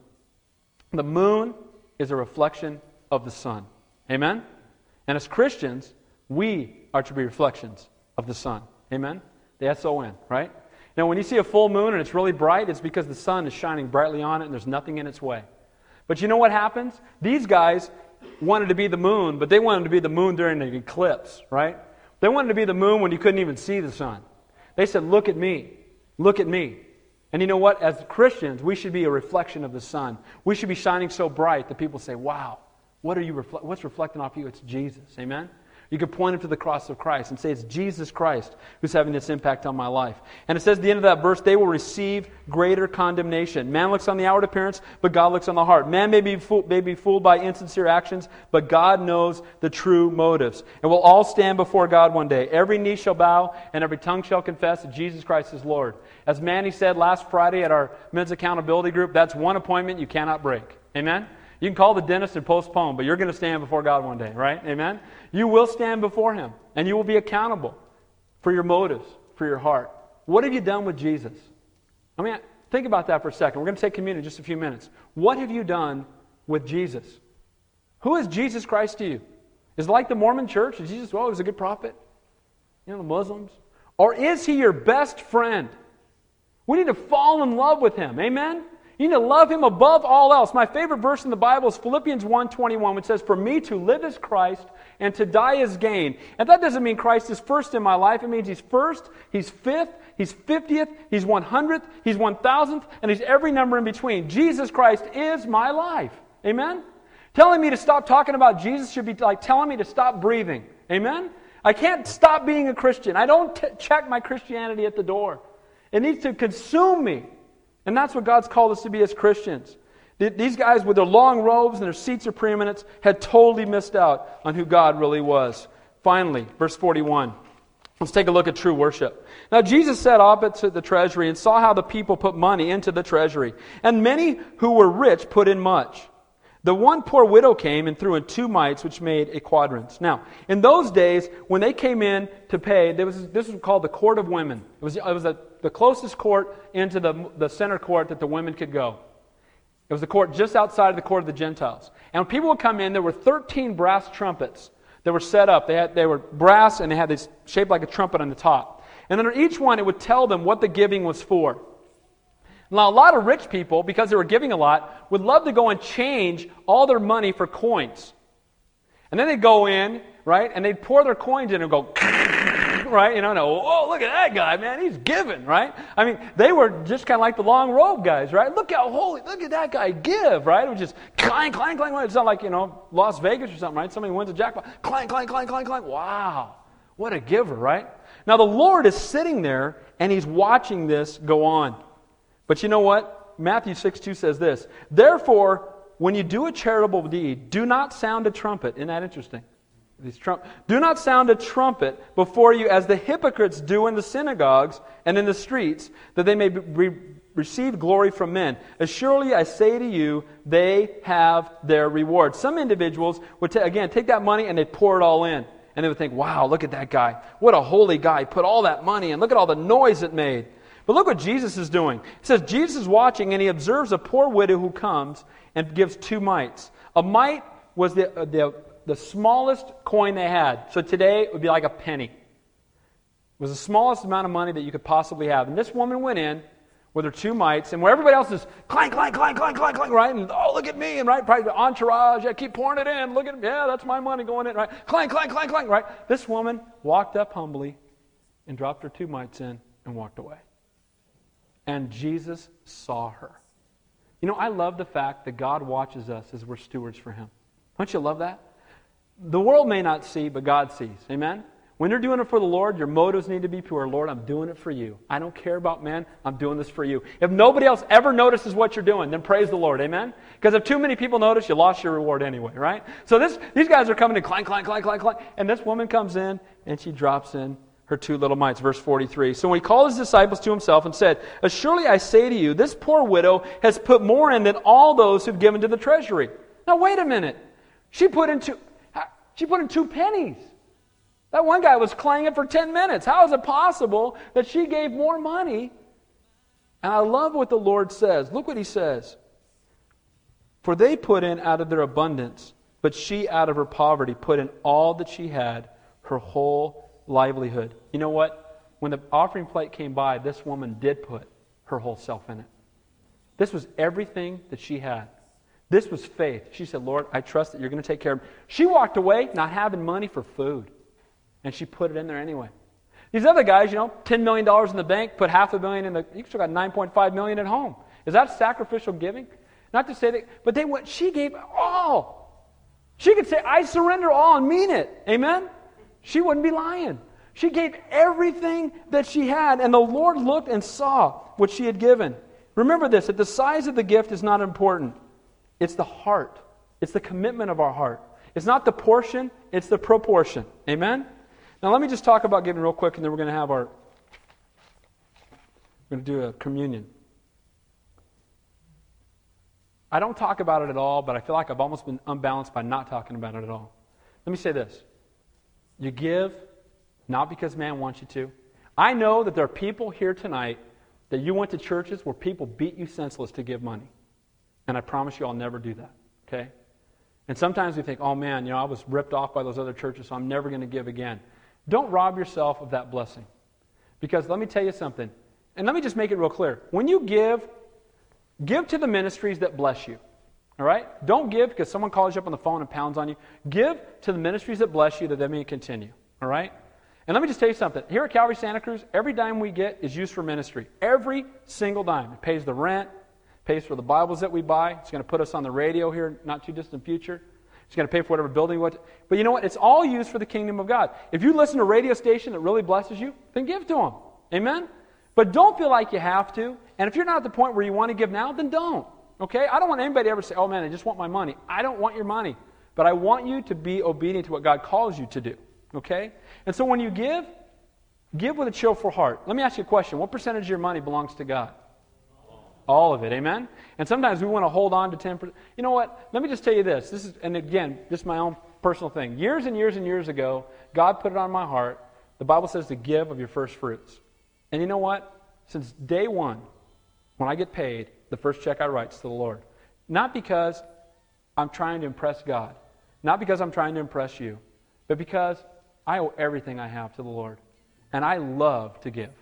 The moon is a reflection of the sun. Amen? And as Christians, we are to be reflections of the sun. Amen? The S O N, right? Now, when you see a full moon and it's really bright, it's because the sun is shining brightly on it and there's nothing in its way. But you know what happens? These guys wanted to be the moon, but they wanted to be the moon during the eclipse, right? They wanted to be the moon when you couldn't even see the sun. They said, Look at me. Look at me. And you know what? As Christians, we should be a reflection of the sun. We should be shining so bright that people say, wow, what are you refle- what's reflecting off you? It's Jesus. Amen? You could point them to the cross of Christ and say, It's Jesus Christ who's having this impact on my life. And it says at the end of that verse, they will receive greater condemnation. Man looks on the outward appearance, but God looks on the heart. Man may be, may be fooled by insincere actions, but God knows the true motives. And we'll all stand before God one day. Every knee shall bow, and every tongue shall confess that Jesus Christ is Lord. As Manny said last Friday at our men's accountability group, that's one appointment you cannot break. Amen? You can call the dentist and postpone, but you're going to stand before God one day, right? Amen? You will stand before Him, and you will be accountable for your motives, for your heart. What have you done with Jesus? I mean, think about that for a second. We're going to take communion in just a few minutes. What have you done with Jesus? Who is Jesus Christ to you? Is it like the Mormon church? Is Jesus, well, he was a good prophet? You know, the Muslims? Or is he your best friend? We need to fall in love with him. Amen? You need to love him above all else. My favorite verse in the Bible is Philippians 1.21, which says, For me to live is Christ, and to die is gain. And that doesn't mean Christ is first in my life. It means he's first, he's fifth, he's fiftieth, he's one hundredth, he's one thousandth, and he's every number in between. Jesus Christ is my life. Amen? Telling me to stop talking about Jesus should be like telling me to stop breathing. Amen? I can't stop being a Christian. I don't t- check my Christianity at the door. It needs to consume me. And that's what God's called us to be as Christians. These guys, with their long robes and their seats of preeminence, had totally missed out on who God really was. Finally, verse 41. Let's take a look at true worship. Now, Jesus sat opposite the treasury and saw how the people put money into the treasury. And many who were rich put in much. The one poor widow came and threw in two mites, which made a quadrans. Now, in those days, when they came in to pay, there was, this was called the court of women. It was, it was a, the closest court into the, the center court that the women could go. It was the court just outside of the court of the Gentiles. And when people would come in, there were 13 brass trumpets that were set up. They, had, they were brass and they had this shaped like a trumpet on the top. And under each one, it would tell them what the giving was for. Now, a lot of rich people, because they were giving a lot, would love to go and change all their money for coins. And then they'd go in, right, and they'd pour their coins in and go, right, you know, no, oh, look at that guy, man, he's giving, right? I mean, they were just kind of like the long robe guys, right? Look how holy, look at that guy give, right? It was just clang, clang, clang, clang. It's not like, you know, Las Vegas or something, right? Somebody wins a jackpot, clang, clang, clang, clang, clang. Wow, what a giver, right? Now, the Lord is sitting there and he's watching this go on. But you know what? Matthew 6 2 says this Therefore, when you do a charitable deed, do not sound a trumpet. Isn't that interesting? These trump- do not sound a trumpet before you as the hypocrites do in the synagogues and in the streets, that they may be, receive glory from men. As surely I say to you, they have their reward. Some individuals would, again, take that money and they pour it all in. And they would think, wow, look at that guy. What a holy guy. Put all that money in. Look at all the noise it made. But look what Jesus is doing. It says Jesus is watching and he observes a poor widow who comes and gives two mites. A mite was the, uh, the, the smallest coin they had. So today it would be like a penny. It was the smallest amount of money that you could possibly have. And this woman went in with her two mites, and where everybody else is clank, clank, clank, clank, clank, clank, right? And oh, look at me, and right, probably the entourage, yeah, keep pouring it in. Look at, yeah, that's my money going in, right? Clank, clank, clank, clank, right? This woman walked up humbly and dropped her two mites in and walked away and Jesus saw her. You know, I love the fact that God watches us as we're stewards for Him. Don't you love that? The world may not see, but God sees. Amen? When you're doing it for the Lord, your motives need to be pure. Lord, I'm doing it for you. I don't care about men. I'm doing this for you. If nobody else ever notices what you're doing, then praise the Lord. Amen? Because if too many people notice, you lost your reward anyway, right? So this, these guys are coming in clank, clank, clank, clank, clank. And this woman comes in and she drops in her two little mites. Verse 43. So when he called his disciples to himself and said, Surely I say to you, this poor widow has put more in than all those who've given to the treasury. Now wait a minute. She put in two, she put in two pennies. That one guy was clanging for 10 minutes. How is it possible that she gave more money? And I love what the Lord says. Look what he says. For they put in out of their abundance, but she out of her poverty put in all that she had, her whole livelihood. You know what? When the offering plate came by, this woman did put her whole self in it. This was everything that she had. This was faith. She said, Lord, I trust that you're going to take care of me. She walked away not having money for food, and she put it in there anyway. These other guys, you know, $10 million in the bank, put half a million in the, you still got 9.5 million at home. Is that sacrificial giving? Not to say that, but they went, she gave all. She could say, I surrender all and mean it. Amen? She wouldn't be lying. She gave everything that she had, and the Lord looked and saw what she had given. Remember this that the size of the gift is not important, it's the heart, it's the commitment of our heart. It's not the portion, it's the proportion. Amen? Now, let me just talk about giving real quick, and then we're going to have our. We're going to do a communion. I don't talk about it at all, but I feel like I've almost been unbalanced by not talking about it at all. Let me say this you give not because man wants you to. I know that there are people here tonight that you went to churches where people beat you senseless to give money. And I promise you I'll never do that. Okay? And sometimes we think, oh man, you know, I was ripped off by those other churches, so I'm never going to give again. Don't rob yourself of that blessing. Because let me tell you something, and let me just make it real clear. When you give, give to the ministries that bless you. All right? Don't give because someone calls you up on the phone and pounds on you. Give to the ministries that bless you that they may continue. All right? And let me just tell you something. Here at Calvary Santa Cruz, every dime we get is used for ministry. Every single dime. It pays the rent, pays for the Bibles that we buy. It's going to put us on the radio here not too distant future. It's going to pay for whatever building. What, but you know what? It's all used for the kingdom of God. If you listen to a radio station that really blesses you, then give to them. Amen? But don't feel like you have to. And if you're not at the point where you want to give now, then don't. Okay? I don't want anybody to ever say, oh man, I just want my money. I don't want your money. But I want you to be obedient to what God calls you to do. Okay? And so when you give, give with a cheerful heart. Let me ask you a question. What percentage of your money belongs to God? All of it, amen? And sometimes we want to hold on to 10%. You know what? Let me just tell you this. This is, and again, just my own personal thing. Years and years and years ago, God put it on my heart. The Bible says to give of your first fruits. And you know what? Since day one, when I get paid, the first check I write is to the Lord. Not because I'm trying to impress God, not because I'm trying to impress you, but because I owe everything I have to the Lord. And I love to give.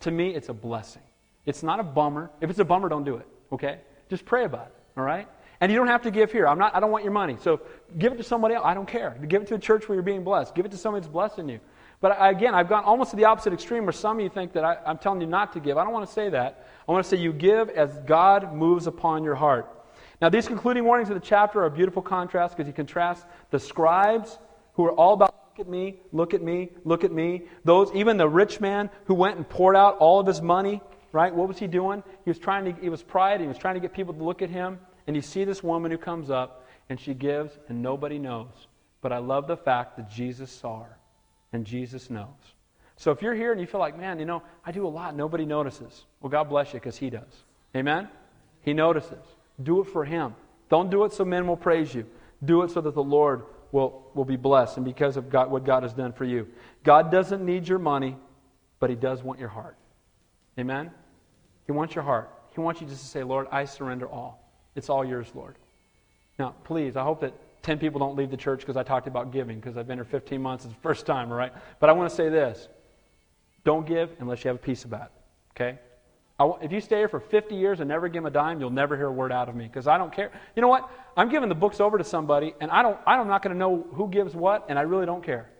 To me, it's a blessing. It's not a bummer. If it's a bummer, don't do it, okay? Just pray about it, all right? And you don't have to give here. I'm not, I don't want your money. So give it to somebody else. I don't care. Give it to a church where you're being blessed. Give it to somebody that's blessing you. But again, I've gone almost to the opposite extreme where some of you think that I, I'm telling you not to give. I don't want to say that. I want to say you give as God moves upon your heart. Now, these concluding warnings of the chapter are a beautiful contrast because he contrasts the scribes who are all about look at me, look at me, look at me. Those, even the rich man who went and poured out all of his money right? What was he doing? He was trying to, he was pride. He was trying to get people to look at him. And you see this woman who comes up and she gives and nobody knows. But I love the fact that Jesus saw her and Jesus knows. So if you're here and you feel like, man, you know, I do a lot, nobody notices. Well, God bless you because He does. Amen? He notices. Do it for Him. Don't do it so men will praise you. Do it so that the Lord will, will be blessed and because of God, what God has done for you. God doesn't need your money, but He does want your heart. Amen? He wants your heart. He wants you just to say, Lord, I surrender all. It's all yours, Lord. Now, please, I hope that 10 people don't leave the church because I talked about giving because I've been here 15 months. It's the first time, all right? But I want to say this don't give unless you have a peace about it, okay? if you stay here for 50 years and never give them a dime, you'll never hear a word out of me because I don't care. You know what? I'm giving the books over to somebody, and I don't, I'm not going to know who gives what, and I really don't care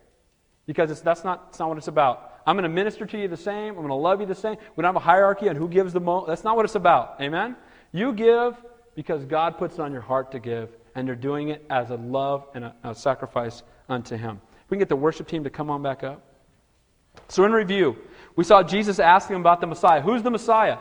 because that's, not, that's not what it's about. I'm going to minister to you the same. I'm going to love you the same. We don't have a hierarchy on who gives the most. That's not what it's about. Amen? You give because God puts it on your heart to give, and you're doing it as a love and a, a sacrifice unto Him. We can get the worship team to come on back up. So, in review, we saw Jesus asking about the Messiah. Who's the Messiah?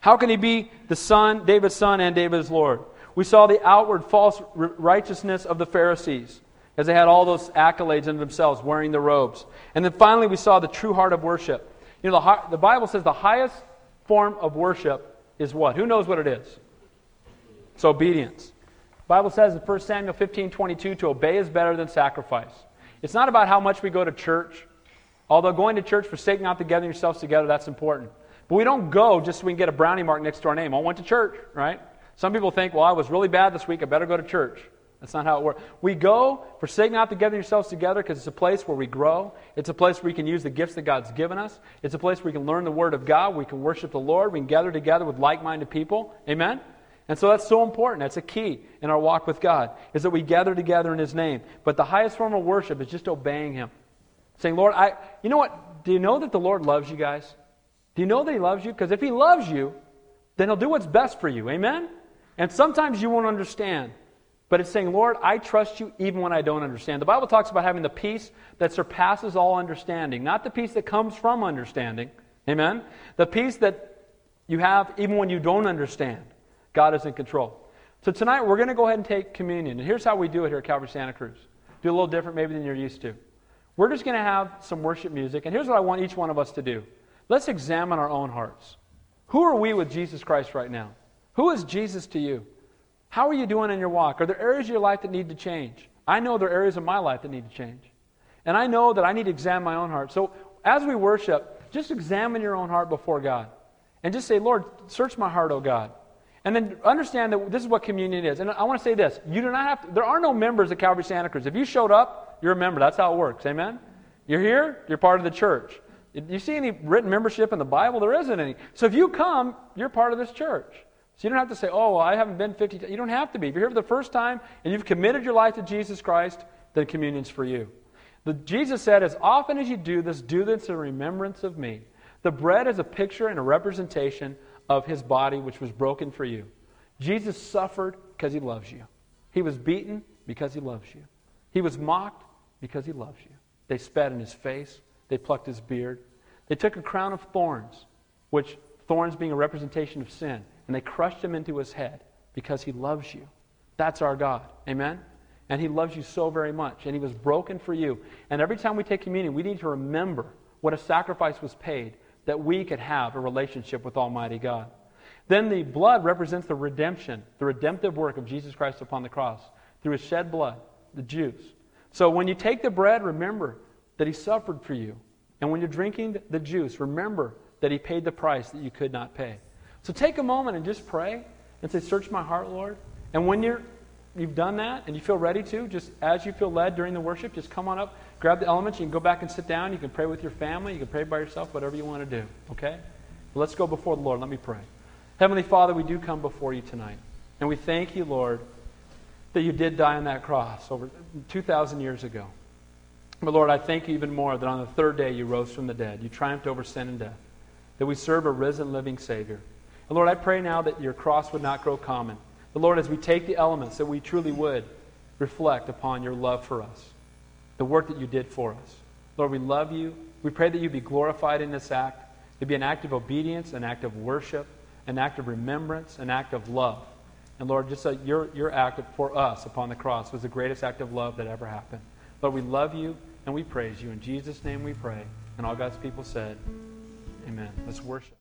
How can he be the son, David's son, and David's Lord? We saw the outward false righteousness of the Pharisees as they had all those accolades in themselves, wearing the robes. And then finally, we saw the true heart of worship. You know, the, the Bible says the highest form of worship is what? Who knows what it is? It's obedience. The Bible says in 1 Samuel 15 22, to obey is better than sacrifice. It's not about how much we go to church, although going to church, forsaking not together yourselves together, that's important. But we don't go just so we can get a brownie mark next to our name. I went to church, right? Some people think, well, I was really bad this week, I better go to church. That's not how it works. We go, forsake not to gather yourselves together because it's a place where we grow. It's a place where we can use the gifts that God's given us. It's a place where we can learn the Word of God. We can worship the Lord. We can gather together with like minded people. Amen? And so that's so important. That's a key in our walk with God, is that we gather together in His name. But the highest form of worship is just obeying Him. Saying, Lord, I, you know what? Do you know that the Lord loves you guys? Do you know that He loves you? Because if He loves you, then He'll do what's best for you. Amen? And sometimes you won't understand. But it's saying, Lord, I trust you even when I don't understand. The Bible talks about having the peace that surpasses all understanding, not the peace that comes from understanding. Amen? The peace that you have even when you don't understand. God is in control. So tonight we're going to go ahead and take communion. And here's how we do it here at Calvary Santa Cruz. Do a little different maybe than you're used to. We're just going to have some worship music. And here's what I want each one of us to do. Let's examine our own hearts. Who are we with Jesus Christ right now? Who is Jesus to you? How are you doing in your walk? Are there areas of your life that need to change? I know there are areas of my life that need to change. And I know that I need to examine my own heart. So as we worship, just examine your own heart before God. And just say, Lord, search my heart, O God. And then understand that this is what communion is. And I want to say this you do not have to, there are no members at Calvary Santa Cruz. If you showed up, you're a member. That's how it works. Amen? You're here, you're part of the church. Do you see any written membership in the Bible? There isn't any. So if you come, you're part of this church. So you don't have to say, oh, well, I haven't been 50 times. You don't have to be. If you're here for the first time and you've committed your life to Jesus Christ, then communion's for you. The, Jesus said, as often as you do this, do this in remembrance of me. The bread is a picture and a representation of his body, which was broken for you. Jesus suffered because he loves you. He was beaten because he loves you. He was mocked because he loves you. They spat in his face. They plucked his beard. They took a crown of thorns, which thorns being a representation of sin, and they crushed him into his head because he loves you. That's our God. Amen? And he loves you so very much. And he was broken for you. And every time we take communion, we need to remember what a sacrifice was paid that we could have a relationship with Almighty God. Then the blood represents the redemption, the redemptive work of Jesus Christ upon the cross through his shed blood, the juice. So when you take the bread, remember that he suffered for you. And when you're drinking the juice, remember that he paid the price that you could not pay. So take a moment and just pray and say, Search my heart, Lord. And when you're, you've done that and you feel ready to, just as you feel led during the worship, just come on up, grab the elements. You can go back and sit down. You can pray with your family. You can pray by yourself, whatever you want to do. Okay? let's go before the Lord. Let me pray. Heavenly Father, we do come before you tonight. And we thank you, Lord, that you did die on that cross over 2,000 years ago. But Lord, I thank you even more that on the third day you rose from the dead. You triumphed over sin and death. That we serve a risen, living Savior. And Lord, I pray now that your cross would not grow common. But Lord, as we take the elements, that we truly would reflect upon your love for us, the work that you did for us. Lord, we love you. We pray that you be glorified in this act. It be an act of obedience, an act of worship, an act of remembrance, an act of love. And Lord, just like your, your act for us upon the cross was the greatest act of love that ever happened. Lord, we love you and we praise you. In Jesus' name we pray. And all God's people said, Amen. Let's worship.